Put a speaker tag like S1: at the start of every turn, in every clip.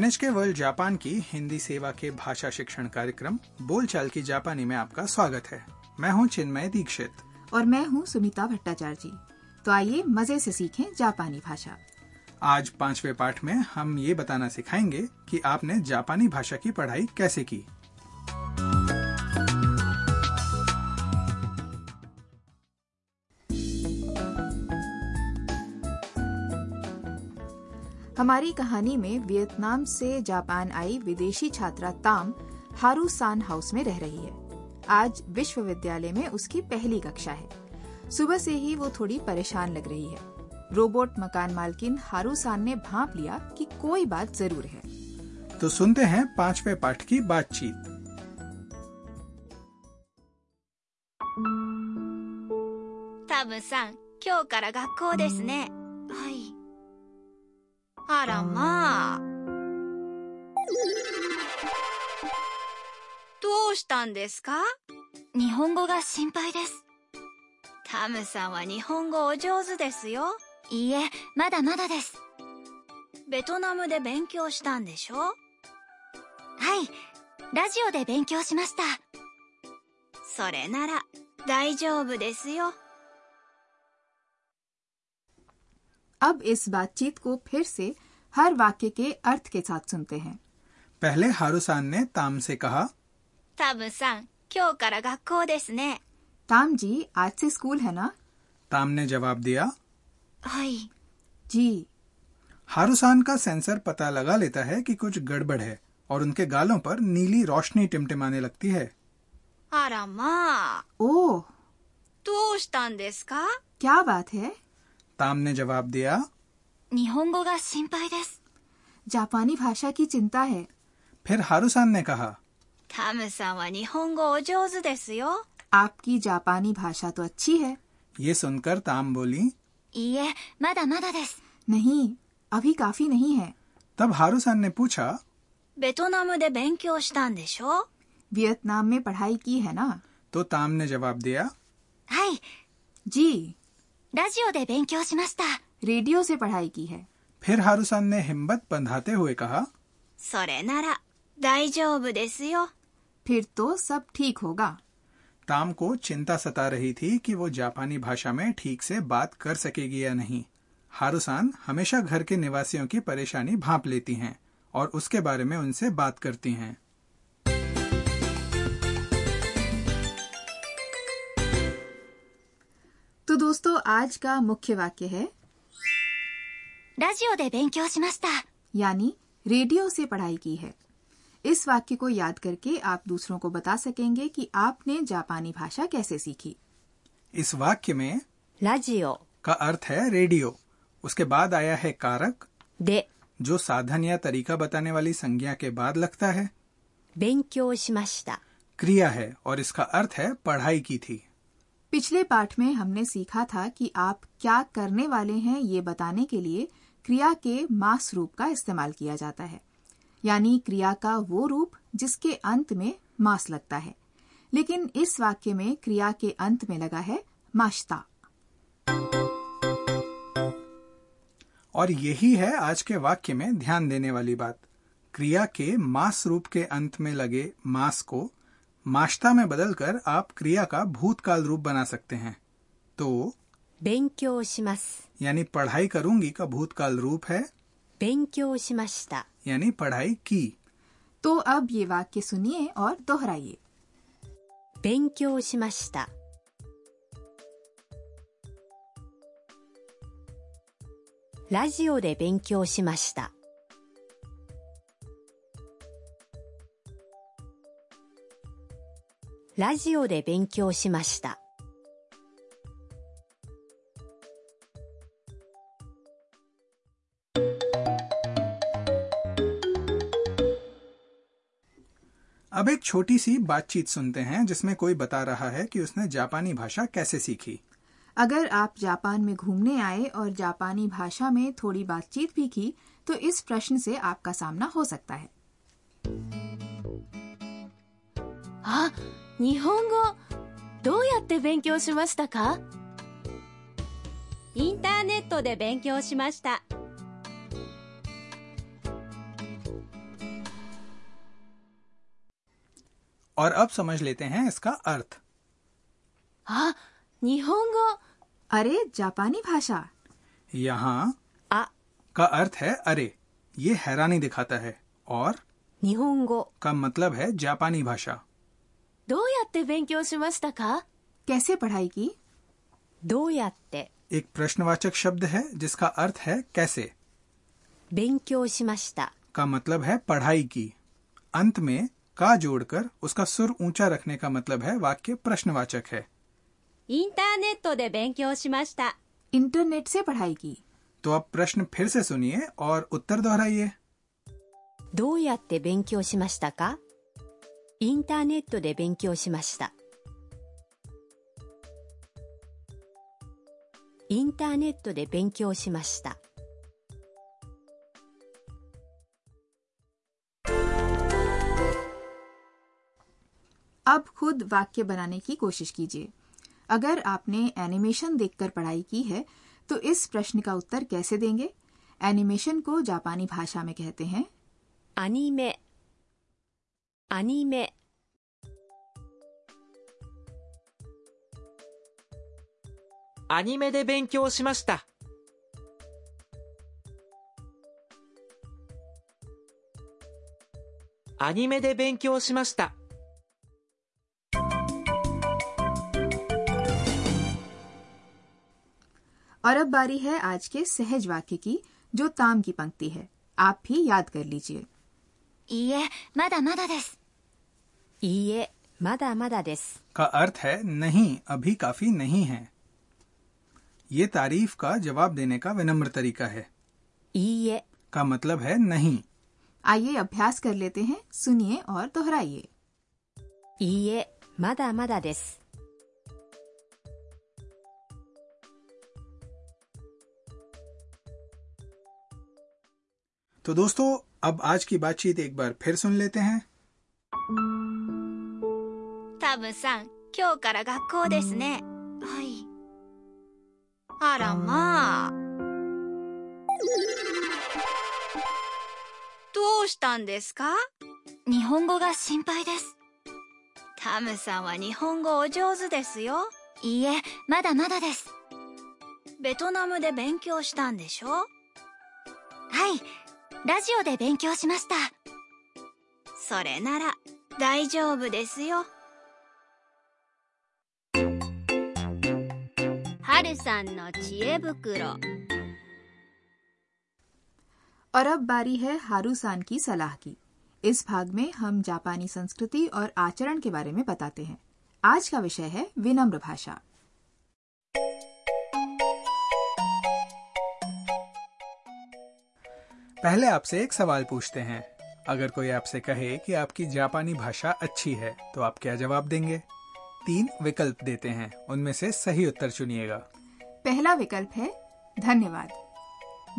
S1: NHK world Japan की हिंदी सेवा के भाषा शिक्षण कार्यक्रम बोलचाल की जापानी में आपका स्वागत है। मैं हूँ चिन्मय दीक्षित।
S2: और मैं हूँ सुमिता भट्टाचार्य। जी तो आइए मज़े से सीखें जापानी भाषा।
S1: आज पांचवे पाठ में हम ये बताना सिखाएँगे कि आपने जापानी भाषा की पढ़ाई कैसे की।
S2: हमारी कहानी में वियतनाम से जापान आई विदेशी छात्रा ताम हारू सान हाउस में रह रही है आज विश्वविद्यालय में उसकी पहली कक्षा है सुबह से ही वो थोड़ी परेशान लग रही है रोबोट मकान मालकिन हारू सान ने भाप लिया कि कोई बात जरूर है
S1: तो सुनते हैं पांचवे पाठ की बातचीत
S3: タブさん、今日から学校ですね。 はい。あらまあ。どうしたんですか？
S4: 日本語が心配です。
S3: タムさんは日本語お上手ですよ。
S4: いいえ、まだまだです。
S3: ベトナムで勉強したんでしょ？
S4: はい。ラジオで勉強しました。
S3: それなら大丈夫ですよ。
S2: अब इस बातचीत को फिर से हर वाक्य के अर्थ के साथ सुनते हैं
S1: पहले हारूसान ने ताम से कहा
S3: タブさん、今日から学校ですね。
S2: ताम जी आज से स्कूल है ना
S1: ताम ने जवाब दिया
S3: はい。
S2: जी
S1: हारूसान का सेंसर पता लगा लेता है कि कुछ गड़बड़ है और उनके गालों पर नीली रोशनी टिमटिमाने लगती है
S3: あらまあ。
S2: ओह
S3: どうしたんですか
S2: क्या बात है
S1: ताम ने जवाब दिया
S4: 日本語が心配です。
S2: जापानी भाषा की चिंता है
S1: फिर हारूसान ने कहा
S3: タムさんは日本語お上手ですよ。
S2: आपकी जापानी भाषा तो अच्छी है
S1: ये सुनकर ताम बोली
S4: いいえ、まだまだです。
S2: नहीं अभी काफी नहीं है
S1: तब हारूसान ने पूछा
S3: ベトナムで勉強したんでしょ
S2: वियतनाम में पढ़ाई की है ना
S1: तो ताम ने जवाब दिया
S4: はい。
S2: जी
S4: रेडियो से
S2: रेडियो से पढ़ाई की है
S1: फिर हारूसान ने हिम्मत बंधाते हुए कहा
S3: सोरे नारा
S2: फिर तो सब ठीक होगा।
S1: ताम को चिंता सता रही थी कि वो जापानी भाषा में ठीक से बात कर सकेगी या नहीं। हारूसान हमेशा घर के निवासियों की परेशानी भाप लेती हैं और उसके बारे में उनसे बात करती हैं।
S2: दोस्तों आज का मुख्य वाक्य है
S4: ラジオで勉強しました。
S2: यानी रेडियो से पढ़ाई की है इस वाक्य को याद करके आप दूसरों को बता सकेंगे कि आपने जापानी भाषा कैसे सीखी
S1: इस वाक्य में
S4: ラジオ
S1: का अर्थ है रेडियो उसके बाद आया है कारक
S4: で
S1: जो साधन या तरीका बताने वाली संज्ञा के बाद लगता है
S4: 勉強しました。
S1: क्रिया है और इसका अर्थ है पढ़ाई की थी
S2: पिछले पाठ में हमने सीखा था कि आप क्या करने वाले हैं ये बताने के लिए क्रिया के मास रूप का इस्तेमाल किया जाता है। यानी क्रिया का वो रूप जिसके अंत में मास लगता है। लेकिन इस वाक्य में क्रिया के अंत में लगा है माश्ता
S1: और यही है आज के वाक्य में ध्यान देने वाली बात। क्रिया के मास रूप के अंत में लगे मास को माश्ता में बदलकर आप क्रिया का भूतकाल रूप बना सकते हैं तो
S4: 勉強します。
S1: यानी पढ़ाई करूंगी का भूतकाल रूप है
S4: 勉強しました。
S1: यानी पढ़ाई की
S2: तो अब ये वाक्य सुनिए और दोहराइए
S4: 勉強しました。ラジオで勉強しました。 ラジオで勉強しました。
S1: अब एक छोटी सी बातचीत सुनते हैं जिसमें कोई बता रहा है कि उसने जापानी भाषा कैसे सीखी
S2: अगर आप जापान में घूमने आए और जापानी भाषा में थोड़ी बातचीत भी की तो इस प्रश्न से आपका सामना हो सकता है
S4: あ、 日本語どうやって勉強しましたか？インターネットで勉強しました。
S1: और अब समझ लेते हैं इसका अर्थ।
S4: あ、日本語।
S2: अरे जापानी भाषा।
S1: यहाँ
S3: あ、
S1: का अर्थ है अरे। ये हैरानी दिखाता है। और
S3: 日本語
S1: का मतलब है जापानी भाषा।
S4: どうやって勉強しましたか
S2: कैसे पढ़ाई की
S3: どうやって
S1: एक प्रश्नवाचक शब्द है जिसका अर्थ है कैसे
S3: 勉強しました
S1: का मतलब है पढ़ाई की अंत में का जोड़कर उसका सुर ऊंचा रखने का मतलब है वाक्य प्रश्नवाचक है
S3: インターネットで勉強しました
S2: इंटरनेट से पढ़ाई की
S1: तो अब प्रश्न फिर से सुनिए और उत्तर दोहराइए
S3: どうやって勉強しましたか インターネットで勉強しましたインターネットで勉強しました
S2: अब खुद वाक्य बनाने की कोशिश कीजिए अगर आपने एनिमेशन देखकर पढ़ाई की है तो इस प्रश्न का उत्तर कैसे देंगे एनिमेशन को जापानी भाषा में कहते हैं
S3: アニメ アニメ
S5: アニメで勉強しました。アニメで勉強しました。
S2: और अब बारी है आज के सहज वाक्य की जो ताम की पंक्ति है आप भी याद कर लीजिए
S3: いいえまだまだです いいえまだまだです
S1: का अर्थ है नहीं अभी काफी नहीं है ये तारीफ का जवाब देने का विनम्र तरीका है
S3: いいえ
S1: का मतलब है नहीं
S2: आइए अभ्यास कर लेते हैं सुनिए और दोहराइए
S3: いいえまだまだです
S1: तो दोस्तों अब आज की बातचीत एक बार फिर सुन लेते हैं
S6: タムさん、今日から学校ですね。
S3: はい
S6: あらまあ。どうしたんですか？
S3: 日本語が心配です
S6: タムさんは日本語お上手ですよ。
S3: いいえまだまだです
S6: ベトナムで勉強したんでしょ？
S3: はいラジオで勉強しました
S6: それなら大丈夫ですよ。るさんの知恵袋。
S2: और अब बारी है हारूसान की सलाह की इस भाग में हम जापानी संस्कृति और आचरण के बारे में बताते हैं आज का विषय है विनम्र भाषा
S1: पहले आपसे एक सवाल पूछते हैं अगर कोई आपसे कहे कि आपकी जापानी भाषा अच्छी है तो आप क्या जवाब देंगे तीन विकल्प देते हैं। उनमें से सही उत्तर चुनिएगा।
S2: पहला विकल्प है धन्यवाद।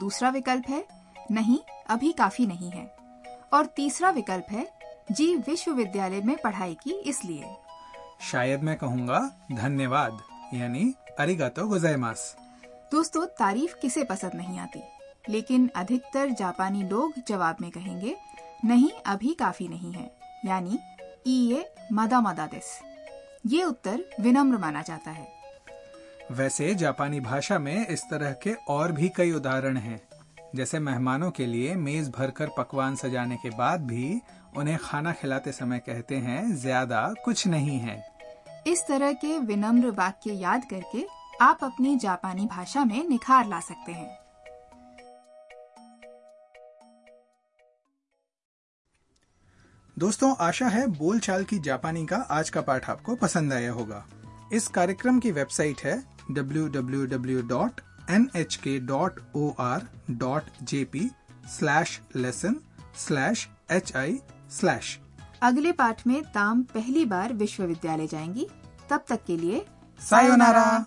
S2: दूसरा विकल्प है नहीं अभी काफ़ी नहीं है। और तीसरा विकल्प है जी विश्वविद्यालय में पढ़ाई की इसलिए।
S1: शायद मैं कहूँगा धन्यवाद यानी अरिगातो गुजाइमास
S2: दोस्तों तारीफ़ किसे पसंद नहीं आती? लेकिन अधिकतर जापानी लोग जवाब में कहेंगे नहीं अभी काफ़ी नहीं है। यानी ईए मादा मादा देस ये उत्तर विनम्र माना जाता है।
S1: वैसे जापानी भाषा में इस तरह के और भी कई उदाहरण हैं जैसे मेहमानों के लिए मेज भरकर पकवान सजाने के बाद भी उन्हें खाना खिलाते समय कहते हैं ज़्यादा कुछ नहीं है।
S2: इस तरह के विनम्र वाक्य याद करके आप अपनी जापानी भाषा में निखार ला सकते हैं।
S1: दोस्तों आशा है बोलचाल की जापानी का आज का पाठ आपको पसंद आया होगा। इस कार्यक्रम की वेबसाइट है www.nhk.or.jp/lesson/hi/.
S2: अगले पाठ में ताम पहली बार विश्वविद्यालय जाएँगी। तब तक के लिए
S1: सायोनारा।